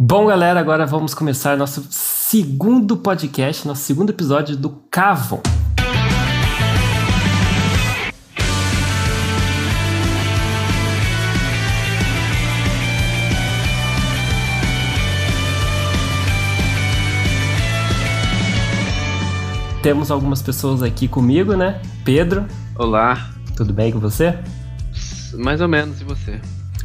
Bom, galera, agora vamos começar nosso segundo podcast, nosso segundo episódio do Cavon. Temos algumas pessoas aqui comigo, né? Pedro, Olá, tudo bem com você? mais ou menos, e você?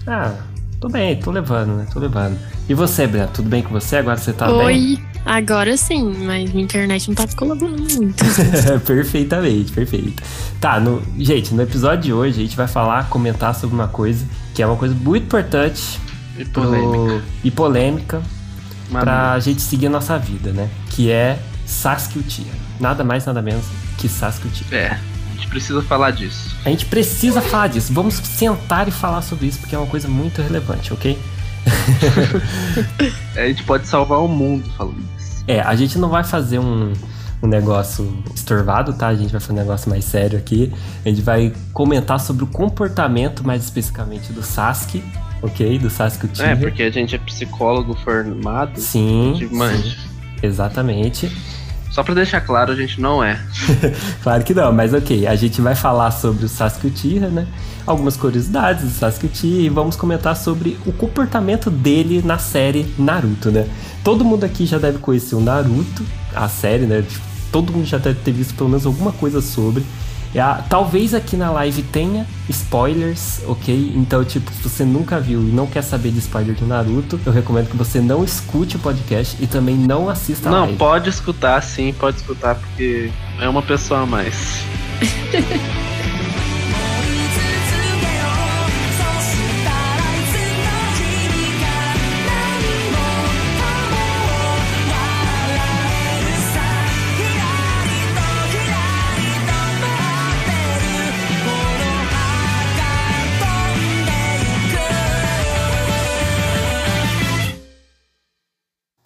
Ah, tô bem, tô levando, né? Tô levando. E você, Breno, tudo bem com você? Agora você tá bem? Oi, agora sim, mas minha internet não tá colaborando muito. Perfeitamente, perfeito. Tá, no, gente, no episódio de hoje a gente vai falar, comentar sobre uma coisa que é uma coisa muito importante E pro- polêmica. e polêmica pra gente seguir a nossa vida, né? Que é Sasuke Uchiha. Nada mais, nada menos que Sasuke Uchiha. É, gente precisa falar disso. A gente precisa falar disso. Vamos sentar e falar sobre isso porque é uma coisa muito relevante, ok? A gente pode salvar o mundo falando isso. É, a gente não vai fazer um, um negócio estorvado, tá? A gente vai fazer um negócio mais sério aqui. A gente vai comentar sobre o comportamento, mais especificamente, do Sasuke, ok? Do Sasuke Uchiha. É, porque a gente é psicólogo formado, Sim, a gente manja. sim, exatamente. Só pra deixar claro, a gente não é. Claro que não, mas ok. A gente vai falar sobre o Sasuke Uchiha, né? Algumas curiosidades do Sasuke Uchiha e vamos comentar sobre o comportamento dele na série Naruto, né? Todo mundo aqui já deve conhecer o Naruto, a série, né? Tipo, Todo mundo já deve ter visto pelo menos alguma coisa sobre. É a- talvez aqui na live tenha spoilers, ok? Então, tipo, se você nunca viu e não quer saber de spoiler do Naruto, eu recomendo que você não escute o podcast e também não assista a não, live. pode escutar sim, pode escutar, porque é uma pessoa a mais.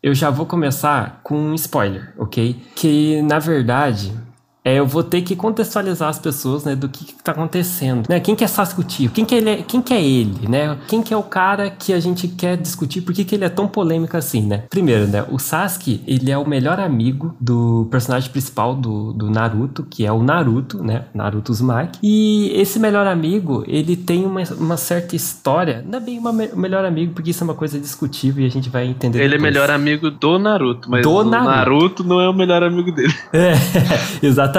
Eu já vou começar com um spoiler, ok? Que na verdade é, eu vou ter que contextualizar as pessoas, né, do que, que tá acontecendo, né? Quem que é Sasuke Uchiha? Quem que ele é, quem que é ele, né? Quem que é o cara que a gente quer discutir? Por que, que ele é tão polêmico assim, né? Primeiro, né, o Sasuke, ele é o melhor amigo do personagem principal do, do Naruto, que é o Naruto, né? Naruto Uzumaki. E esse melhor amigo, ele tem uma, uma certa história, não é bem uma me- melhor amigo, porque isso é uma coisa discutível e a gente vai entender Ele é depois. melhor amigo do Naruto, mas Do o Naruto. Naruto não é o melhor amigo dele. É, exatamente.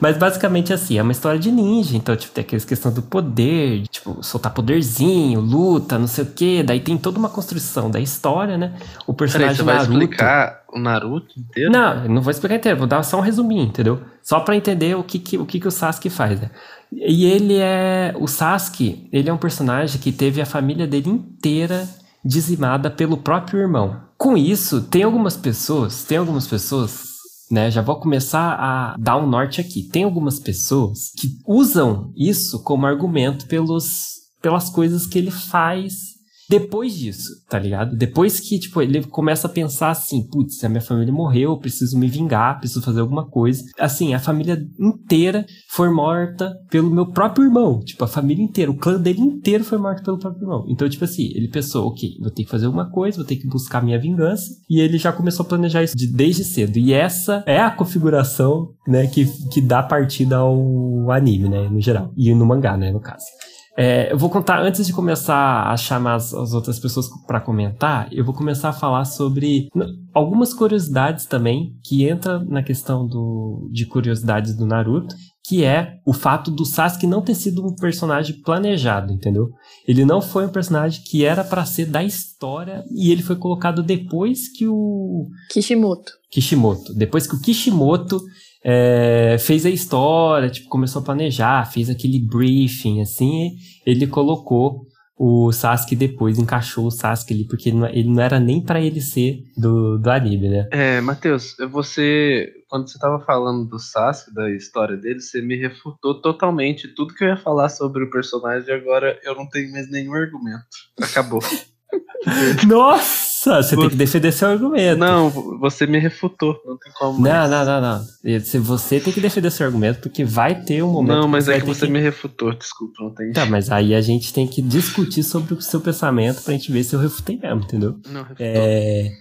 Mas basicamente assim, é uma história de ninja. Então, tipo, tem aquela questão do poder, de, tipo, soltar poderzinho, luta, não sei o quê. Daí tem toda uma construção da história, né? O Peraí, personagem você vai Naruto. explicar o Naruto inteiro? Não, não vou explicar inteiro, vou dar só um resuminho, entendeu? Só pra entender o que, que, o, que, que o Sasuke faz, né? E ele é. O Sasuke, ele é um personagem que teve a família dele inteira dizimada pelo próprio irmão. Com isso, tem algumas pessoas, tem algumas pessoas, né? Já vou começar a dar um norte aqui. Tem algumas pessoas que usam isso como argumento pelos, pelas coisas que ele faz depois disso, tá ligado? Depois que, tipo, ele começa a pensar assim, putz, a minha família morreu, eu preciso me vingar, preciso fazer alguma coisa. Assim, a família inteira foi morta pelo meu próprio irmão. Tipo, a família inteira, o clã dele inteiro foi morto pelo próprio irmão. Então, tipo assim, ele pensou, ok, vou ter que fazer alguma coisa, vou ter que buscar minha vingança. E ele já começou a planejar isso de- desde cedo. E essa é a configuração, né, que, que dá partida ao anime, né, no geral. E no mangá, né, no caso. É, eu vou contar, antes de começar a chamar as, as outras pessoas para comentar, eu vou começar a falar sobre algumas curiosidades também, que entra na questão do, de curiosidades do Naruto, que é o fato do Sasuke não ter sido um personagem planejado, entendeu? Ele não foi um personagem que era para ser da história e ele foi colocado depois que o Kishimoto. Kishimoto. Depois que o Kishimoto é, fez a história, tipo, começou a planejar, fez aquele briefing, assim, ele colocou o Sasuke depois, encaixou o Sasuke ali, porque ele não, ele não era nem pra ele ser do, do anime, né? É, Matheus, você. Quando você tava falando do Sasuke, da história dele, você me refutou totalmente tudo que eu ia falar sobre o personagem e agora eu não tenho mais nenhum argumento. Acabou. Nossa! Só, você tem que defender seu argumento. Não, você me refutou. Não tem como. Não, não, não, não. Se Você tem que defender seu argumento, porque vai ter um momento. Não, mas é que ter você me refutou, desculpa, não tem. Tá, mas aí a gente tem que discutir sobre o seu pensamento pra gente ver se eu refutei mesmo, entendeu? Não, refutou. É.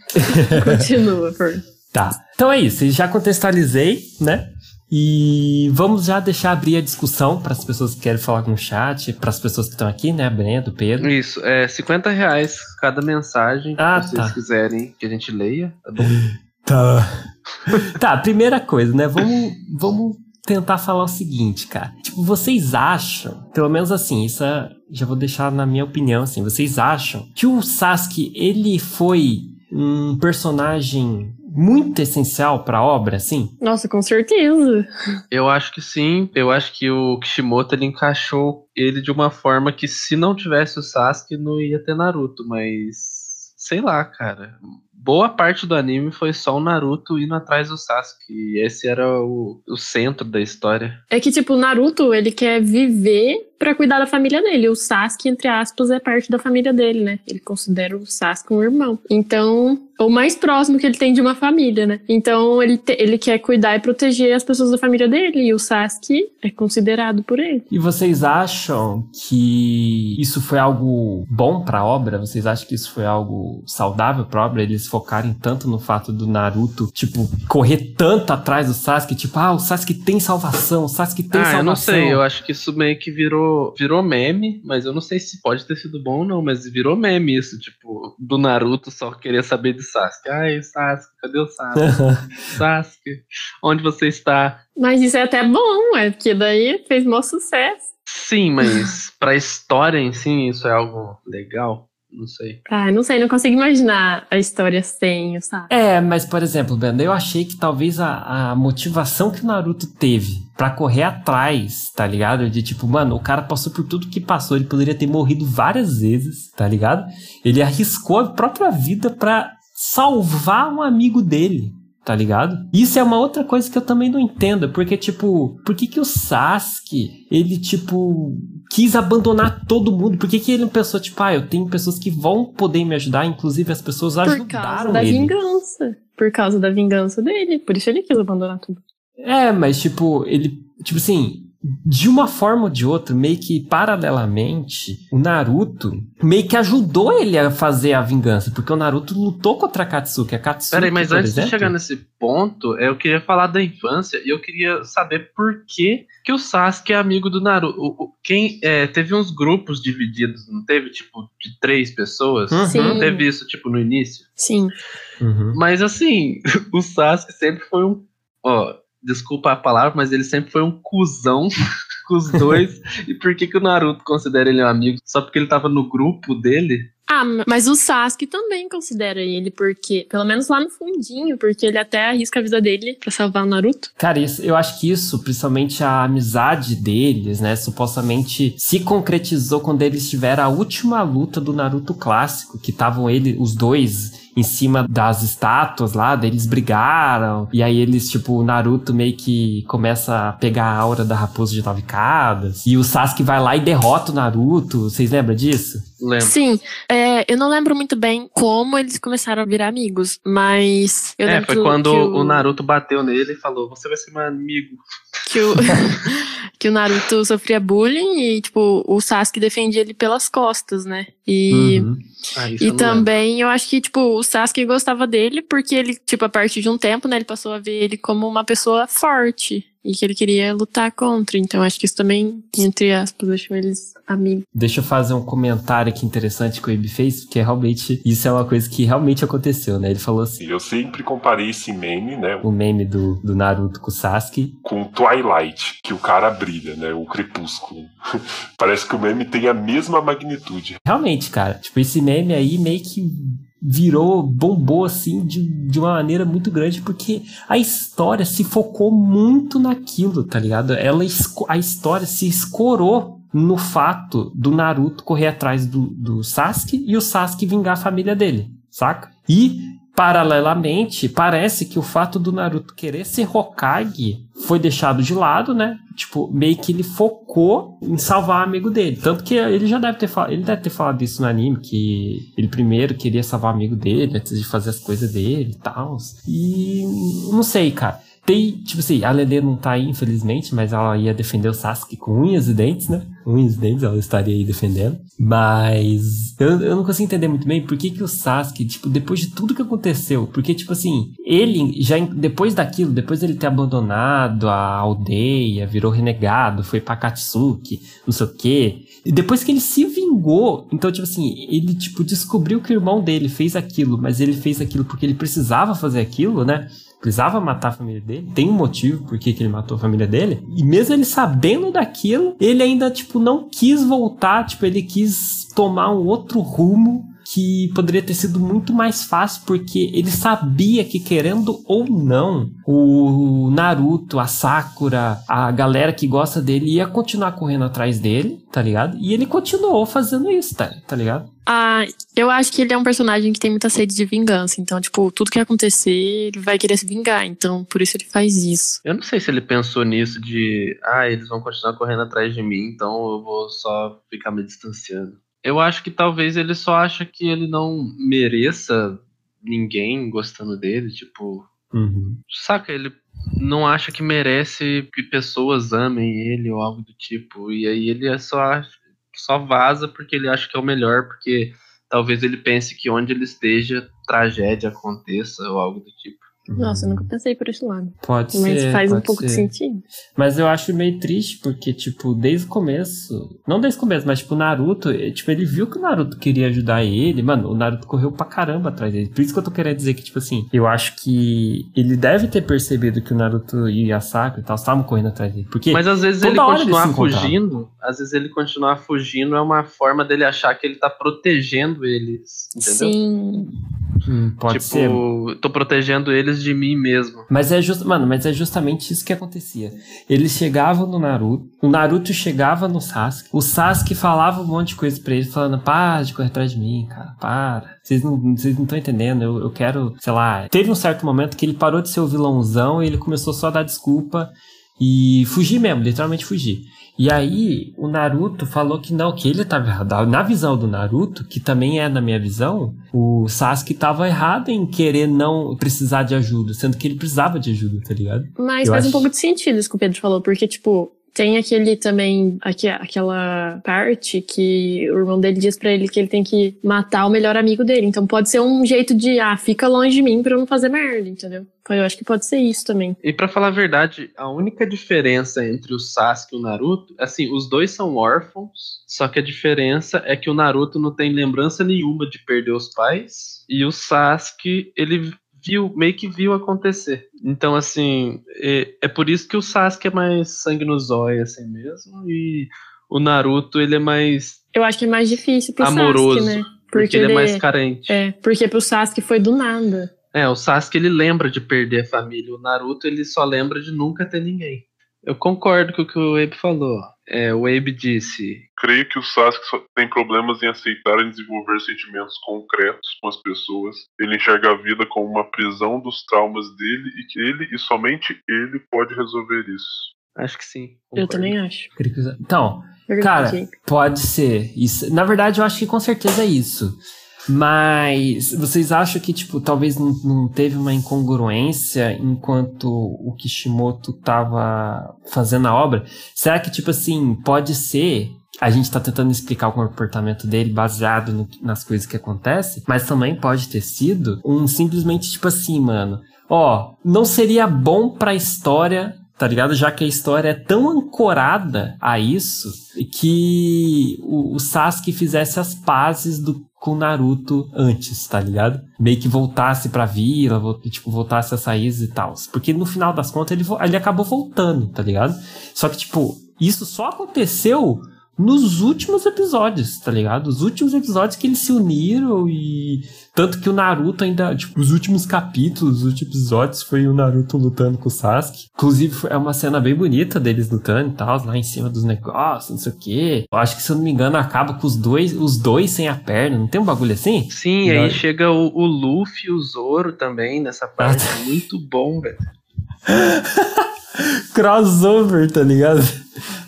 Continua, por. Tá. Então é isso. Já contextualizei, né? E vamos já deixar abrir a discussão para as pessoas que querem falar com o chat, para as pessoas que estão aqui, né? Breno, Pedro. Isso, é 50 reais cada mensagem Ah, que vocês tá. quiserem que a gente leia, tá bom? Tá. tá, primeira coisa, né? Vamos, vamos tentar falar o seguinte, cara. Tipo, vocês acham, pelo menos assim, isso é- já vou deixar na minha opinião, assim, vocês acham que o Sasuke, ele foi um personagem muito essencial pra obra, assim? Nossa, com certeza. Eu acho que sim. Eu acho que o Kishimoto ele encaixou ele de uma forma que se não tivesse o Sasuke não ia ter Naruto, mas sei lá, cara. Boa parte do anime foi só o Naruto indo atrás do Sasuke. E esse era o, o centro da história. É que, tipo, o Naruto, ele quer viver pra cuidar da família dele. O Sasuke, entre aspas, é parte da família dele, né? Ele considera o Sasuke um irmão. Então, o mais próximo que ele tem de uma família, né? Então, ele, te- ele quer cuidar e proteger as pessoas da família dele. E o Sasuke é considerado por ele. E vocês acham que isso foi algo bom pra obra? Vocês acham que isso foi algo saudável pra obra? Eles focarem tanto no fato do Naruto, tipo, correr tanto atrás do Sasuke, tipo, ah, o Sasuke tem salvação, o Sasuke tem ah, salvação. eu não sei. Eu acho que isso meio que virou, virou meme, mas eu não sei se pode ter sido bom ou não, mas virou meme isso, tipo, do Naruto só querer saber de Sasuke. Ai, Sasuke, cadê o Sasuke? Sasuke, onde você está? Mas isso é até bom, é porque daí fez maior sucesso. Sim, mas pra história em si, isso é algo legal? Não sei. Ah, não sei, não consigo imaginar a história sem o Sasuke. É, mas por exemplo, Brenda, eu achei que talvez a, a motivação que o Naruto teve pra correr atrás, tá ligado? De tipo, mano, o cara passou por tudo que passou, ele poderia ter morrido várias vezes, tá ligado? Ele arriscou a própria vida pra salvar um amigo dele. Tá ligado? Isso é uma outra coisa que eu também não entendo. Porque, tipo, por que, que o Sasuke, ele, tipo, quis abandonar todo mundo? Por que, que ele não pensou, tipo, ah, eu tenho pessoas que vão poder me ajudar, inclusive as pessoas Por causa ajudaram da ele. vingança. Por causa da vingança dele. Por isso ele quis abandonar tudo. É, mas tipo, ele. Tipo assim, de uma forma ou de outra, meio que paralelamente, o Naruto meio que ajudou ele a fazer a vingança. Porque o Naruto lutou contra a Katsuki. A Katsuki. Peraí, mas por antes exemplo, de chegar nesse ponto, eu queria falar da infância e eu queria saber por que, que o Sasuke é amigo do Naruto. O- o- quem é, teve uns grupos divididos, não teve? Tipo, de três pessoas? Uhum. Sim. Não teve isso, tipo, no início? Sim. Uhum. Mas assim, o Sasuke sempre foi um. Ó, desculpa a palavra, mas ele sempre foi um cuzão com os dois. e por que, que o Naruto considera ele um amigo? Só porque ele tava no grupo dele? Ah, mas o Sasuke também considera ele, porque, pelo menos lá no fundinho, porque ele até arrisca a vida dele pra salvar o Naruto. Cara, isso, eu acho que isso, principalmente a amizade deles, né, supostamente se concretizou quando eles tiveram a última luta do Naruto clássico, que estavam ele, os dois em cima das estátuas lá, daí eles brigaram, e aí eles, tipo, o Naruto meio que começa a pegar a aura da raposa de nove cadas, e o Sasuke vai lá e derrota o Naruto, vocês lembram disso? Lembra? Sim, é, eu não lembro muito bem como eles começaram a virar amigos, mas eu É, lembro foi o- quando que o Naruto bateu nele e falou: Você vai ser meu amigo. que o, que o Naruto sofria bullying e, tipo, o Sasuke defendia ele pelas costas, né? E, Uhum. Ah, e eu lembro. também eu acho que, tipo, o Sasuke gostava dele porque ele, tipo, a partir de um tempo, né, ele passou a ver ele como uma pessoa forte e que ele queria lutar contra. Então acho que isso também, entre aspas, deixou eles amigos. Deixa eu fazer um comentário aqui interessante que o Ibi fez, porque realmente isso é uma coisa que realmente aconteceu, né? Ele falou assim, Eu sempre comparei esse meme, né, o meme do, do Naruto com o Sasuke. com Twilight, que o cara brilha, né, o crepúsculo. Parece que o meme tem a mesma magnitude. Realmente, cara, tipo, esse meme aí meio que virou, bombou assim de, de uma maneira muito grande, porque a história se focou muito naquilo, tá ligado? Ela, a história se escorou no fato do Naruto correr atrás do, do Sasuke e o Sasuke vingar a família dele, saca? E paralelamente, parece que o fato do Naruto querer ser Hokage foi deixado de lado, né? Tipo, meio que ele focou em salvar o amigo dele. Tanto que ele já deve ter falado, ele deve ter falado isso no anime, que ele primeiro queria salvar o amigo dele antes de fazer as coisas dele e tal. E não sei, cara. Tem, tipo assim, a Lele não tá aí, infelizmente, mas ela ia defender o Sasuke com unhas e dentes, né? Unhas e dentes, ela estaria aí defendendo. Mas eu, eu não consigo entender muito bem por que, que o Sasuke, tipo, depois de tudo que aconteceu, porque, tipo assim, ele já, depois daquilo, depois dele ter abandonado a aldeia, virou renegado, foi pra Katsuki, não sei o quê. E depois que ele se vingou, então, tipo assim, ele, tipo, descobriu que o irmão dele fez aquilo, mas ele fez aquilo porque ele precisava fazer aquilo, né? Precisava matar a família dele, tem um motivo por que que ele matou a família dele, e mesmo ele sabendo daquilo, ele ainda, tipo, não quis voltar, tipo, ele quis tomar um outro rumo que poderia ter sido muito mais fácil, porque ele sabia que, querendo ou não, o Naruto, a Sakura, a galera que gosta dele ia continuar correndo atrás dele, tá ligado? E ele continuou fazendo isso, tá, tá ligado? Ah, eu acho que ele é um personagem que tem muita sede de vingança. Então, tipo, tudo que acontecer, ele vai querer se vingar. Então, por isso ele faz isso. Eu não sei se ele pensou nisso de, ah, eles vão continuar correndo atrás de mim, então eu vou só ficar me distanciando. Eu acho que talvez ele só acha que ele não mereça ninguém gostando dele, tipo, Uhum. saca, ele não acha que merece que pessoas amem ele ou algo do tipo, e aí ele é só só vaza porque ele acha que é o melhor, porque talvez ele pense que onde ele esteja, tragédia aconteça ou algo do tipo. Nossa, eu nunca pensei por esse lado. Pode Mas ser. faz um pouco de ser. sentido. Mas eu acho meio triste, porque, tipo, desde o começo. Não desde o começo, mas, tipo, o Naruto, eh, tipo, ele viu que o Naruto queria ajudar ele. Mano, o Naruto correu pra caramba atrás dele. Por isso que eu tô querendo dizer que, tipo assim, eu acho que ele deve ter percebido que o Naruto e a Sakura e tal estavam correndo atrás dele. Porque. Mas às vezes ele continuar encontravam. fugindo, às vezes ele continuar fugindo é uma forma dele achar que ele tá protegendo eles, entendeu? Sim. Hum, pode tipo, ser. tô protegendo eles de mim mesmo. Mas é just, mano, mas é justamente isso que acontecia. Eles chegavam no Naruto, o Naruto chegava no Sasuke, o Sasuke falava um monte de coisa pra ele, falando, para de correr atrás de mim, cara, para. Vocês não vocês não estão entendendo, eu, eu quero, sei lá. Teve um certo momento que ele parou de ser o vilãozão e ele começou só a dar desculpa e fugir mesmo, literalmente fugir. E aí, o Naruto falou que não, que ele tava errado. Na visão do Naruto, que também é na minha visão, o Sasuke tava errado em querer não precisar de ajuda, sendo que ele precisava de ajuda, tá ligado? Mas Eu faz um acho- pouco de sentido isso que o Pedro falou, porque, tipo, tem aquele também, aque- aquela parte que o irmão dele diz pra ele que ele tem que matar o melhor amigo dele. Então pode ser um jeito de, ah, fica longe de mim pra eu não fazer merda, entendeu? Eu acho que pode ser isso também. E pra falar a verdade, a única diferença entre o Sasuke e o Naruto, assim, os dois são órfãos, só que a diferença é que o Naruto não tem lembrança nenhuma de perder os pais, e o Sasuke, ele viu, meio que viu acontecer. Então, assim, é, é por isso que o Sasuke é mais sangue no zóio, assim mesmo, e o Naruto, ele é mais Eu acho que é mais difícil pro amoroso, Sasuke, né? porque, ele é mais carente. É, porque pro Sasuke foi do nada. É, o Sasuke ele lembra de perder a família. O Naruto ele só lembra de nunca ter ninguém. Eu concordo com o que o Abe falou. É, o Abe disse: Creio que o Sasuke só tem problemas em aceitar e desenvolver sentimentos concretos com as pessoas. Ele enxerga a vida como uma prisão dos traumas dele e que ele e somente ele pode resolver isso. Acho que sim. Eu concordo. também acho. Então, Cara, pode ser. Isso, na verdade, eu acho que com certeza é isso. Mas vocês acham que, tipo, talvez não, não teve uma incongruência enquanto o Kishimoto tava fazendo a obra? Será que, tipo assim, pode ser. A gente tá tentando explicar o comportamento dele baseado no- nas coisas que acontecem, mas também pode ter sido um simplesmente tipo assim, mano. Ó, não seria bom pra história tá ligado? Já que a história é tão ancorada a isso que o, o Sasuke fizesse as pazes do, com Naruto antes, tá ligado? Meio que voltasse pra vila, tipo, voltasse às raízes e tal. Porque no final das contas ele, ele acabou voltando, tá ligado? Só que, tipo, isso só aconteceu nos últimos episódios, tá ligado? Os últimos episódios que eles se uniram e. Tanto que o Naruto ainda. Tipo, os últimos capítulos, os últimos episódios foi o Naruto lutando com o Sasuke. Inclusive, foi- é uma cena bem bonita deles lutando e tal, lá em cima dos negócios, não sei o quê. Eu acho que, se eu não me engano, acaba com os dois, os dois sem a perna. Não tem um bagulho assim? Sim, aí chega o, o Luffy e o Zoro também nessa parte. Ah, Muito bom, velho. Crossover, tá ligado?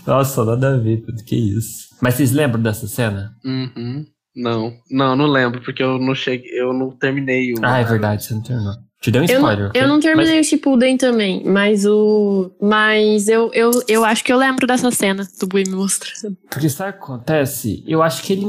Nossa, nada a ver, tudo que isso. Mas vocês lembram dessa cena? Uhum. Não, não, não lembro, porque eu não cheguei, eu não terminei o. Ah, é verdade, você não terminou. Te deu um Eu não, spoiler. ok? eu não terminei Mas- o Shippuden também, mas o. Mas eu, eu, eu acho que eu lembro dessa cena do Bui me mostrando. Porque sabe o que acontece? Eu acho que ele.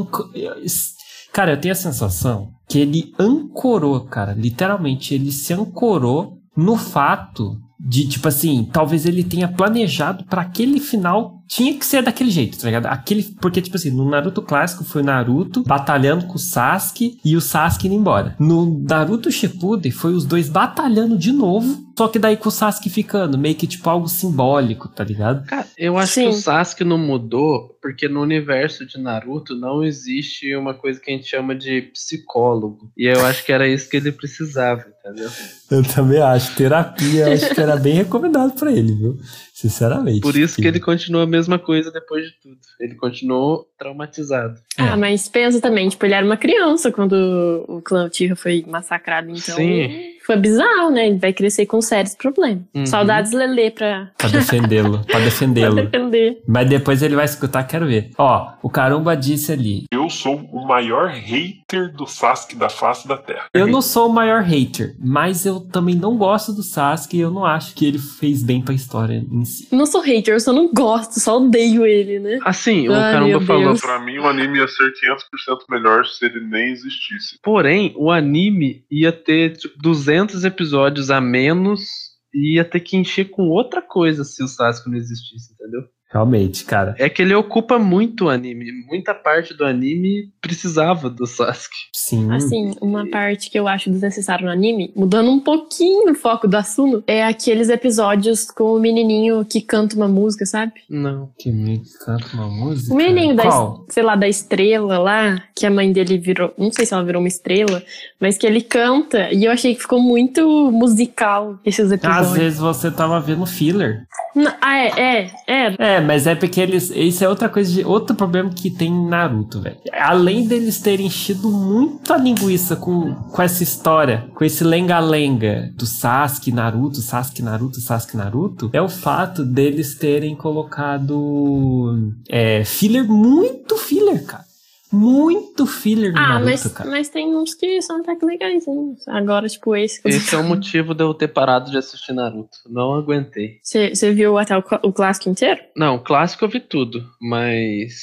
Cara, eu tenho a sensação que ele ancorou, cara. Literalmente, ele se ancorou no fato de, tipo assim, talvez ele tenha planejado pra aquele final. Tinha que ser daquele jeito, tá ligado? Aquele, porque, tipo assim, no Naruto clássico foi o Naruto batalhando com o Sasuke e o Sasuke indo embora. No Naruto Shippuden foi os dois batalhando de novo, só que daí com o Sasuke ficando, meio que tipo algo simbólico, tá ligado? Cara, eu acho Sim. que o Sasuke não mudou porque no universo de Naruto não existe uma coisa que a gente chama de psicólogo. E eu acho que era isso que ele precisava, entendeu? Eu também acho. Terapia, eu acho que era bem recomendado pra ele, viu? Sinceramente. Por isso que ele continua a mesma coisa depois de tudo. Ele continuou traumatizado. É. Ah, mas pensa também, tipo, ele era uma criança quando o clã Uchiha foi massacrado, então Sim. Foi bizarro, né? Ele vai crescer com sérios problemas. Uhum. Saudades Lelê pra, Pra defendê-lo, pra pra defendê-lo. defender. Mas depois ele vai escutar, quero ver. Ó, o Caramba disse ali. Eu sou o maior hater do Sasuke da face da Terra. Eu não sou o maior hater, mas eu também não gosto do Sasuke e eu não acho que ele fez bem pra história em si. Não sou hater, eu só não gosto, só odeio ele, né? Assim, o Ai, Caramba meu falou. Deus. Pra mim, o anime ia ser 500% melhor se ele nem existisse. Porém, o anime ia ter tipo, 200 episódios a menos e ia ter que encher com outra coisa se o Sasuke não existisse, entendeu? Realmente, cara. É que ele ocupa muito o anime. Muita parte do anime precisava do Sasuke. Sim. Assim, uma parte que eu acho desnecessária no anime, mudando um pouquinho o foco do assunto, é aqueles episódios com o menininho que canta uma música, sabe? Não. Que me canta uma música. O menininho da, Qual? sei lá, da estrela lá, que a mãe dele virou, não sei se ela virou uma estrela, mas que ele canta, e eu achei que ficou muito musical esses episódios. Às vezes você tava vendo filler. Ah, é, é, é. É, mas é porque eles. Isso é outra coisa de. Outro problema que tem em Naruto, velho. Além deles terem enchido muito a linguiça com, com essa história, com esse lenga-lenga do Sasuke Naruto, Sasuke Naruto, Sasuke Naruto, é o fato deles terem colocado. É, filler, muito filler, cara. Muito filler no Ah, Naruto, mas, cara. mas tem uns que são até que legais. Agora, tipo, esse que eu Esse é o motivo de eu ter parado de assistir Naruto. Não aguentei. Você você viu até o, o clássico inteiro? Não, clássico eu vi tudo, mas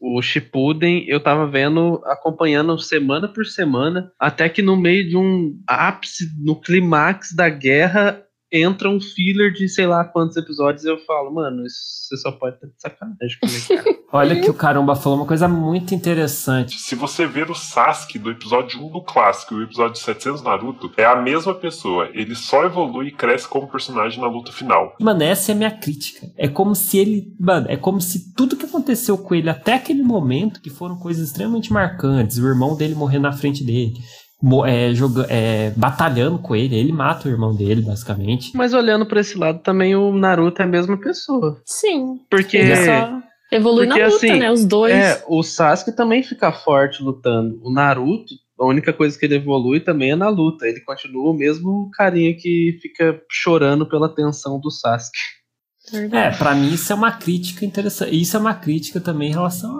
o Shippuden eu tava vendo, acompanhando semana por semana, até que no meio de um ápice, no clímax da guerra, entra um filler de sei lá quantos episódios e eu falo, mano, isso você só pode estar de sacanagem comigo. Olha que o caramba falou uma coisa muito interessante. Se você ver o Sasuke do episódio 1 do clássico e o episódio 700 do Naruto, é a mesma pessoa. Ele só evolui e cresce como personagem na luta final. Mano, essa é a minha crítica. É como se ele. Mano, é como se tudo que aconteceu com ele até aquele momento, que foram coisas extremamente marcantes, o irmão dele morrer na frente dele, é, joga, é, batalhando com ele, ele mata o irmão dele, basicamente. Mas olhando pra esse lado também, o Naruto é a mesma pessoa. Sim. Porque. Ele só evolui porque, na luta, assim, né? Os dois. É, o Sasuke também fica forte lutando. O Naruto, a única coisa que ele evolui também é na luta. Ele continua o mesmo carinha que fica chorando pela tensão do Sasuke. Verdade. É, pra mim isso é uma crítica interessante. Isso é uma crítica também em relação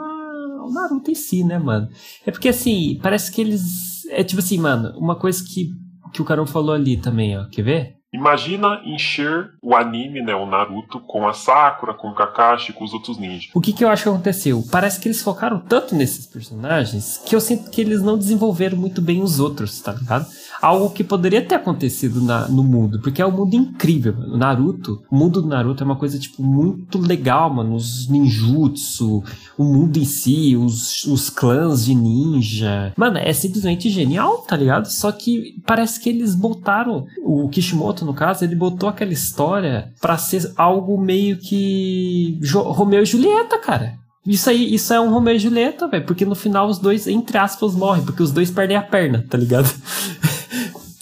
ao Naruto em si, né, mano? É porque assim, parece que eles. É tipo assim, mano, uma coisa que, que o Carol falou ali também, ó. Quer ver? Imagina encher o anime, né, o Naruto, com a Sakura, com o Kakashi, com os outros ninjas. O que, que eu acho que aconteceu? Parece que eles focaram tanto nesses personagens que eu sinto que eles não desenvolveram muito bem os outros, tá ligado? Algo que poderia ter acontecido na- no mundo, porque é um mundo incrível, mano. Naruto, o mundo do Naruto é uma coisa, tipo, muito legal, mano. Os ninjutsu, o mundo em si, os, os clãs de ninja. Mano, é simplesmente genial, tá ligado? Só que parece que eles botaram, o Kishimoto, no caso, ele botou aquela história pra ser algo meio que Jo- Romeu e Julieta, cara. Isso aí, isso é um Romeo e Julieta, velho. Porque no final os dois, entre aspas, morrem. Porque os dois perdem a perna, tá ligado?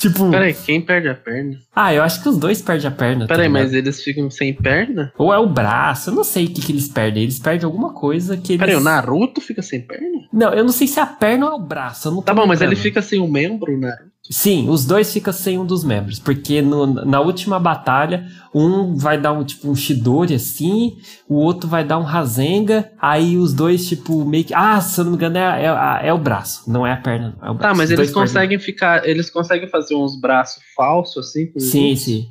tipo. Peraí, quem perde a perna? Ah, eu acho que os dois perdem a perna. tá Peraí, ligado? mas eles ficam sem perna? Ou é o braço, eu não sei o que, que eles perdem. Eles perdem alguma coisa que eles. Peraí, o Naruto fica sem perna? Não, eu não sei se é a perna ou é o braço. Tá bom, mas ele fica sem um membro, Naruto? Sim, os dois ficam sem um dos membros, porque no- na última batalha, um vai dar um tipo um Shidori assim, o outro vai dar um Rasenga, aí os dois, tipo, meio que. Ah, se eu não me engano, é, é, é o braço, não é a perna, não, é o braço. Tá, mas Os eles conseguem ficar. Eles conseguem fazer uns braços falsos assim? Sim, outros? sim.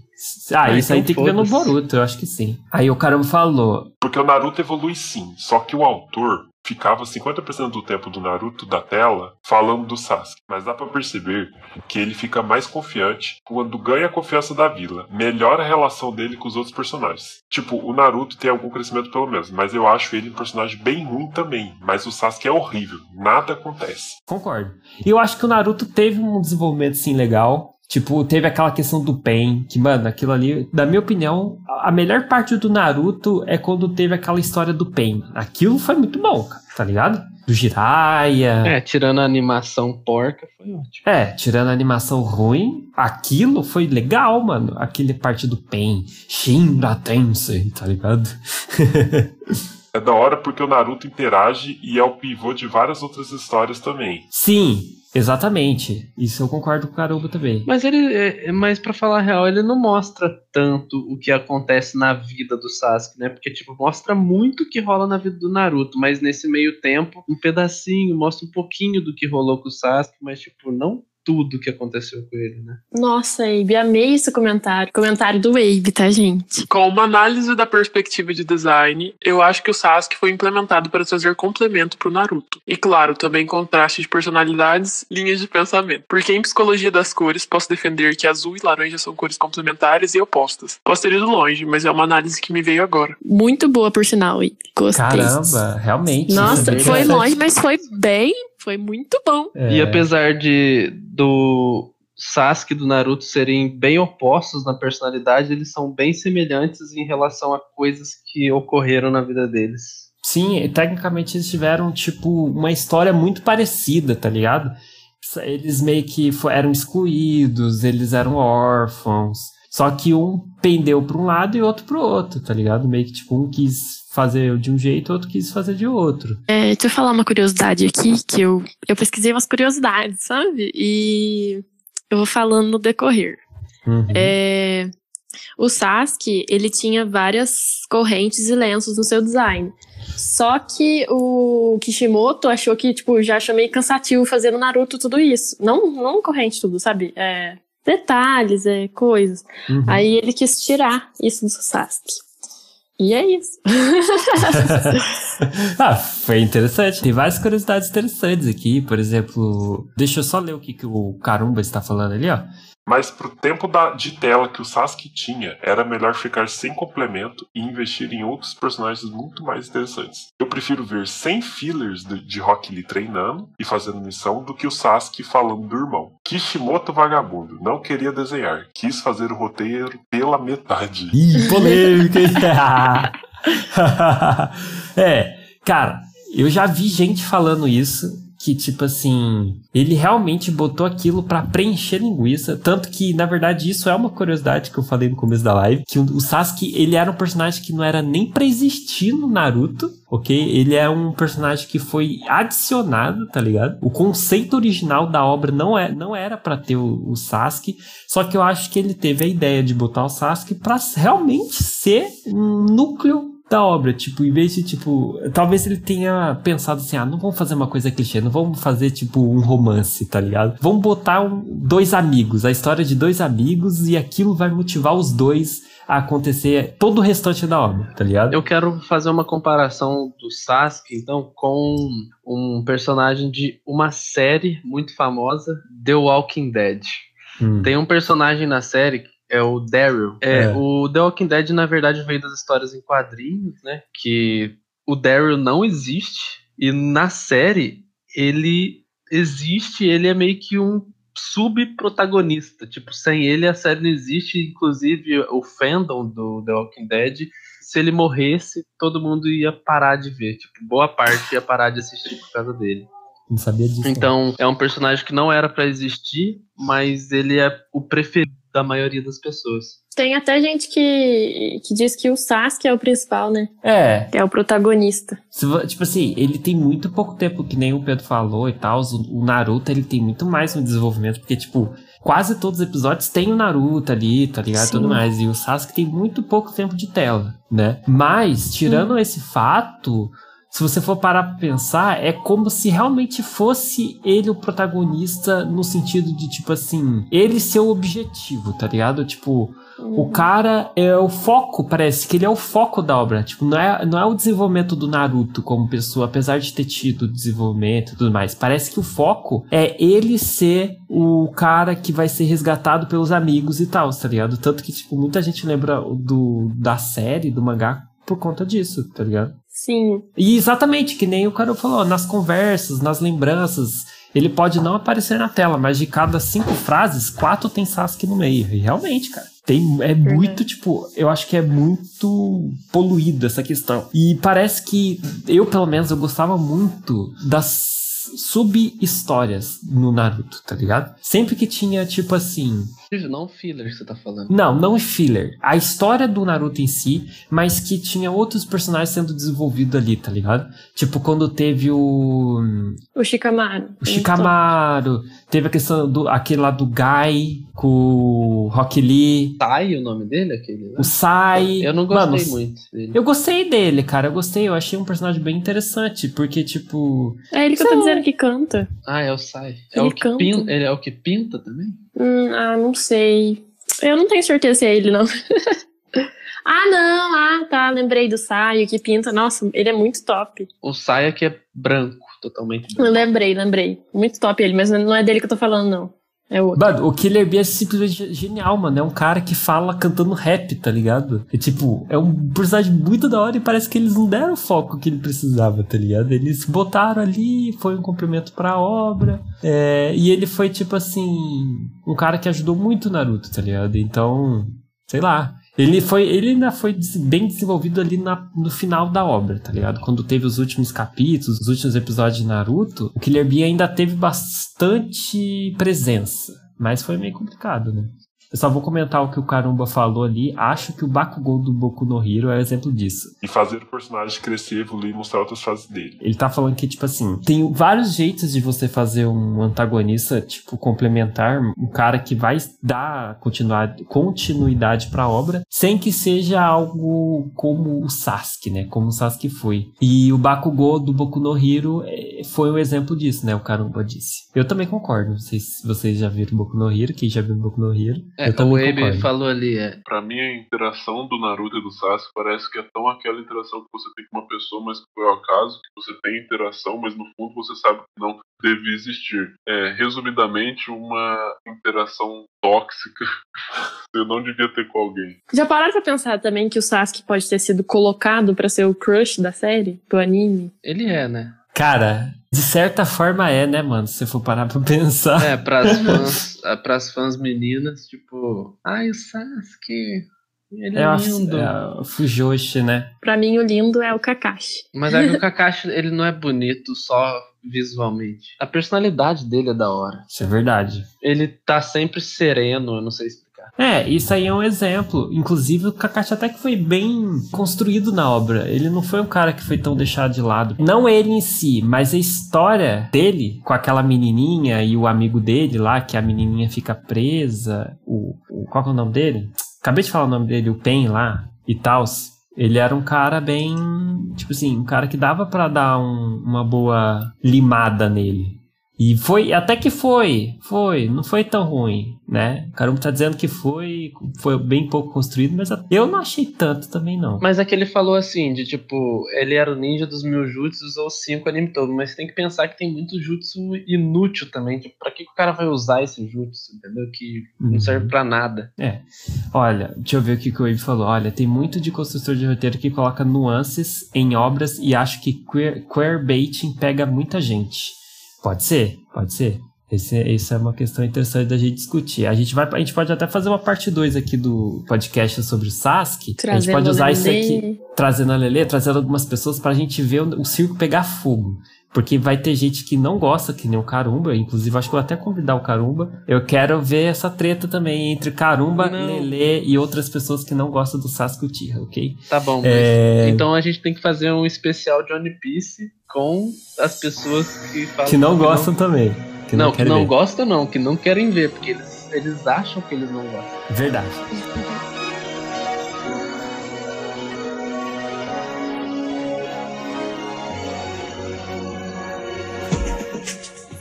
Ah, Ah, isso aí tem que ver no. Boruto, eu acho que sim. Aí o caramba falou: Porque o Naruto evolui sim, só que o autor ficava 50% do tempo do Naruto da tela falando do Sasuke. Mas dá pra perceber que ele fica mais confiante quando ganha a confiança da vila. Melhora a relação dele com os outros personagens. Tipo, o Naruto tem algum crescimento pelo menos, mas eu acho ele um personagem bem ruim também. Mas o Sasuke é horrível, nada acontece. Concordo. E eu acho que o Naruto teve um desenvolvimento, sim, legal. Tipo, teve aquela questão do Pen, que, mano, aquilo ali, na minha opinião, a melhor parte do Naruto é quando teve aquela história do Pen. Aquilo foi muito bom, cara, tá ligado? Do Jiraiya. É, tirando a animação porca, foi ótimo. É, tirando a animação ruim, aquilo foi legal, mano. Aquele parte do Pen. Shinra Tensei, tá ligado? É da hora porque o Naruto interage e é o pivô de várias outras histórias também. Sim, exatamente. Isso eu concordo com o Caramba também. Mas ele. é- é- Mas pra falar a real, ele não mostra tanto o que acontece na vida do Sasuke, né? Porque, tipo, mostra muito o que rola na vida do Naruto, mas nesse meio tempo, um pedacinho, mostra um pouquinho do que rolou com o Sasuke, mas, tipo, não tudo que aconteceu com ele, né? Nossa, Abe, amei esse comentário. Comentário do Abe, tá, gente? Com uma análise da perspectiva de design, eu acho que o Sasuke foi implementado para trazer complemento pro Naruto. E claro, também contraste de personalidades, linhas de pensamento. Porque em psicologia das cores, posso defender que azul e laranja são cores complementares e opostas. Posso ter ido longe, mas é uma análise que me veio agora. Muito boa, por sinal, Abe. Gostei. Caramba, realmente. Nossa, é foi longe, mas foi bem. Foi muito bom. É. E apesar de do Sasuke e do Naruto serem bem opostos na personalidade, eles são bem semelhantes em relação a coisas que ocorreram na vida deles. Sim, tecnicamente eles tiveram, tipo, uma história muito parecida, tá ligado? Eles meio que eram excluídos, eles eram órfãos. Só que um pendeu pra um lado e outro pro outro, tá ligado? Meio que, tipo, um quis fazer de um jeito, outro quis fazer de outro. É, deixa eu falar uma curiosidade aqui, que eu, eu pesquisei umas curiosidades, sabe? E eu vou falando no decorrer. Uhum. É, o Sasuke, ele tinha várias correntes e lenços no seu design. Só que o Kishimoto achou que, tipo, já achou meio cansativo fazer no Naruto tudo isso. Não, não corrente tudo, sabe? É, detalhes, é, coisas. Uhum. Aí ele quis tirar isso do Sasuke. E é isso. ah, foi interessante. Tem várias curiosidades interessantes aqui. Por exemplo, deixa eu só ler o que, que o Carumba está falando ali, ó. Mas pro tempo da- de tela que o Sasuke tinha, era melhor ficar sem complemento e investir em outros personagens muito mais interessantes. Eu prefiro ver 100 fillers de, de Rock Lee treinando e fazendo missão do que o Sasuke falando do irmão. Kishimoto vagabundo, não queria desenhar, quis fazer o roteiro pela metade. Ih, polêmica, é, cara, eu já vi gente falando isso. Que, tipo assim, ele realmente botou aquilo pra preencher linguiça. Tanto que, na verdade, isso é uma curiosidade que eu falei no começo da live. Que o Sasuke, ele era um personagem que não era nem pra existir no Naruto, ok? Ele é um personagem que foi adicionado, tá ligado? O conceito original da obra não, é, não era pra ter o, o Sasuke. Só que eu acho que ele teve a ideia de botar o Sasuke pra realmente ser um núcleo da obra, tipo, em vez de, tipo, talvez ele tenha pensado assim, ah, não vamos fazer uma coisa clichê, não vamos fazer, tipo, um romance, tá ligado? Vamos botar um- dois amigos, a história de dois amigos e aquilo vai motivar os dois a acontecer todo o restante da obra, tá ligado? Eu quero fazer uma comparação do Sasuke, então, com um personagem de uma série muito famosa, The Walking Dead. Hum. Tem um personagem na série é o Daryl. É, É. O The Walking Dead, na verdade, veio das histórias em quadrinhos, né? Que o Daryl não existe. E na série, ele existe, ele é meio que um subprotagonista. Tipo, sem ele a série não existe. Inclusive, o fandom do The Walking Dead se ele morresse, todo mundo ia parar de ver. Tipo, boa parte ia parar de assistir por causa dele. Não sabia disso. Então, é um personagem que não era pra existir, mas ele é o preferido da maioria das pessoas. Tem até gente que, que diz que o Sasuke é o principal, né? É, Que é o protagonista. Se tipo assim, ele tem muito pouco tempo, que nem o Pedro falou e tal. O, o Naruto, ele tem muito mais no desenvolvimento, porque, tipo, quase todos os episódios tem o Naruto ali, tá ligado? Sim. Tudo mais. E o Sasuke tem muito pouco tempo de tela, né? Mas, tirando esse fato, se você for parar pra pensar, é como se realmente fosse ele o protagonista no sentido de, tipo assim, ele ser o objetivo, tá ligado? Tipo, o cara é o foco, parece que ele é o foco da obra. Tipo, não é, não é o desenvolvimento do Naruto como pessoa, apesar de ter tido desenvolvimento e tudo mais. Parece que o foco é ele ser o cara que vai ser resgatado pelos amigos e tal, tá ligado? Tanto que, tipo, muita gente lembra do, da série, do mangá, por conta disso, tá ligado? Sim. E exatamente, que nem o cara falou, nas conversas, nas lembranças, ele pode não aparecer na tela, mas de cada cinco frases, quatro tem Sasuke no meio. E realmente, cara, tem, é muito, tipo, eu acho que é muito poluído essa questão. E parece que, eu pelo menos, eu gostava muito das sub-histórias no Naruto, tá ligado? Sempre que tinha, tipo assim, Não filler que você tá falando. não, não filler. A história do Naruto em si, mas que tinha outros personagens sendo desenvolvidos ali, tá ligado? Tipo, quando teve o. O Shikamaru. O Shikamaru, teve a questão do. aquele lá do Gai com o Rock Lee, Sai o nome dele, aquele? né? o Sai. Eu não gostei Mano, muito dele. Eu gostei dele, cara. Eu gostei. Eu achei um personagem bem interessante. Porque, tipo. É ele que eu tô dizendo que canta. Ah, é o Sai. É Ele o que canta. pinta. Ele é o que pinta também? Hum, ah, não sei. Eu não tenho certeza se é ele, não. ah, não. Ah, tá. Lembrei do Saio que pinta. Nossa, ele é muito top. O Sai é que é branco, totalmente Eu branco. lembrei, lembrei. Muito top ele, mas não é dele que eu tô falando, não. É outro. Mano, o Killer Bee é simplesmente genial, mano. É um cara que fala cantando rap, tá ligado? É tipo, é um personagem muito da hora e parece que eles não deram o foco que ele precisava, tá ligado? Eles botaram ali, foi um cumprimento pra obra. é, e ele foi, tipo assim, um cara que ajudou muito o Naruto, tá ligado? Então, sei lá. Ele foi, ele ainda foi bem desenvolvido ali na- no final da obra, tá ligado? Quando teve os últimos capítulos, os últimos episódios de Naruto, o Killer Bee ainda teve bastante presença, mas foi meio complicado, né? Eu só vou comentar o que o Caramba falou ali. Acho que o Bakugou do Boku no Hero é exemplo disso. E fazer o personagem crescer, evoluir e mostrar outras fases dele. Ele tá falando que, tipo assim, tem vários jeitos de você fazer um antagonista, tipo, complementar, um cara que vai dar continuidade, pra obra, sem que seja algo como o Sasuke, né? Como o Sasuke foi. E o Bakugou do Boku no Hero eh, foi um exemplo disso, né? O Caramba disse. Eu também concordo. Não sei se vocês já viram Boku no Hero, quem já viu Boku no Hero. É, eu o Abe falou ali, é. Pra mim, a interação do Naruto e do Sasuke parece que é tão aquela interação que você tem com uma pessoa, mas que foi ao acaso, que você tem interação, mas no fundo você sabe que não deve existir. É, resumidamente, uma interação tóxica que você não devia ter com alguém. Já pararam pra pensar também que o Sasuke pode ter sido colocado pra ser o crush da série, do anime? Ele é, né? Cara, de certa forma é, né, mano? Se você for parar pra pensar. É, pras fãs, ah, pras fãs meninas, tipo, ai, o Sasuke, ele é, É, a, lindo. é a Fujoshi, né? Pra mim, o lindo é o Kakashi. Mas é que o Kakashi, ele não é bonito só visualmente. A personalidade dele é da hora. Isso é verdade. Ele tá sempre sereno, eu não sei explicar. É, isso aí é um exemplo. Inclusive, o Kakashi até que foi bem construído na obra. Ele não foi um cara que foi tão deixado de lado. Não ele em si, mas a história dele com aquela menininha e o amigo dele lá, que a menininha fica presa. O, o- qual é o nome dele? Acabei de falar o nome dele, o Pen lá e tal. Ele era um cara bem. Tipo assim, um cara que dava pra dar um- uma boa limada nele. E foi, até que foi, foi, não foi tão ruim, né? O Caramba tá dizendo que foi, foi bem pouco construído, mas eu não achei tanto também não. Mas é que ele falou assim, de tipo, ele era o ninja dos mil jutsus ou cinco anime todo, mas tem que pensar que tem muito jutsu inútil também. Tipo, pra que, que o cara vai usar esse jutsu, entendeu? Que Uhum. não serve pra nada. Olha, deixa eu ver o que, que o Wave falou. Olha, tem muito de construtor de roteiro que coloca nuances em obras e acho que queer, queerbaiting pega muita gente. Pode ser, pode ser. Esse, isso é uma questão interessante da gente discutir. A gente, vai, a gente pode até fazer uma parte 2 aqui do podcast sobre o Sasuke. a gente pode a usar isso aqui, trazendo a Lelê, trazendo algumas pessoas pra gente ver o, o circo pegar fogo. Porque vai ter gente que não gosta, que nem o Carumba. Inclusive, acho que eu vou até convidar o Carumba. Eu quero ver essa treta também entre Carumba, Não. Lelê e outras pessoas que não gostam do Sasuke Uchiha, ok? Tá bom, É. então a gente tem que fazer um especial de One Piece com as pessoas que falam Que não gostam também. Que não, não, que não gostam não, que não querem ver, porque eles, eles acham que eles não gostam. Verdade.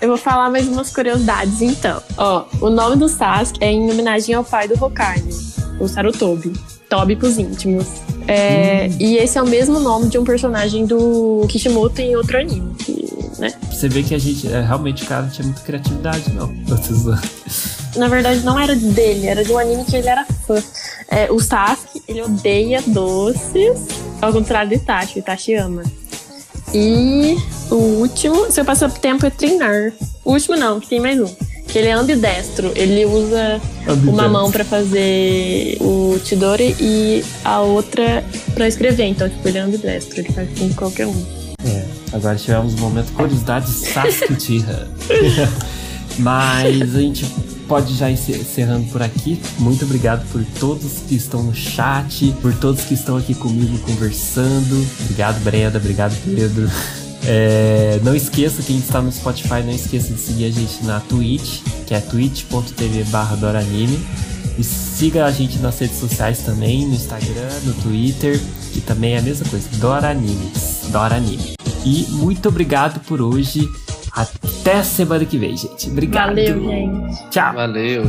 Eu vou falar mais umas curiosidades, então. Ó, o nome do Sasuke é em homenagem ao pai do Hokage, o Sarutobi. Tobi pros íntimos. É, E esse é o mesmo nome de um personagem do Kishimoto em outro anime, que, né? Você vê que a gente, é, realmente, o cara não tinha muita criatividade, não. Na verdade, não era dele, era de um anime que ele era fã. É, o Sasuke, ele odeia doces, ao contrário do Itachi, o Itachi ama. E o último, seu passatempo é treinar. O último não, que tem mais um. Que ele é ambidestro. Ele usa uma mão pra fazer o Chidori e a outra pra escrever. Então, tipo, ele é ambidestro. Ele faz com qualquer um. É, agora tivemos um momento curiosidades Sasuke Uchiha. Mas a gente pode já encer- encerrando por aqui. Muito obrigado por todos que estão no chat, por todos que estão aqui comigo conversando. Obrigado, Brenda. Obrigado, Pedro. É, não esqueça que a gente está no Spotify, não esqueça de seguir a gente na Twitch, que é twitch.tv barra Doranime. E siga a gente nas redes sociais também, no Instagram, no Twitter, que também é a mesma coisa, Doranimes, Doranime. E muito obrigado por hoje. Até semana que vem, gente. Obrigado. Valeu, gente. Tchau. Valeu.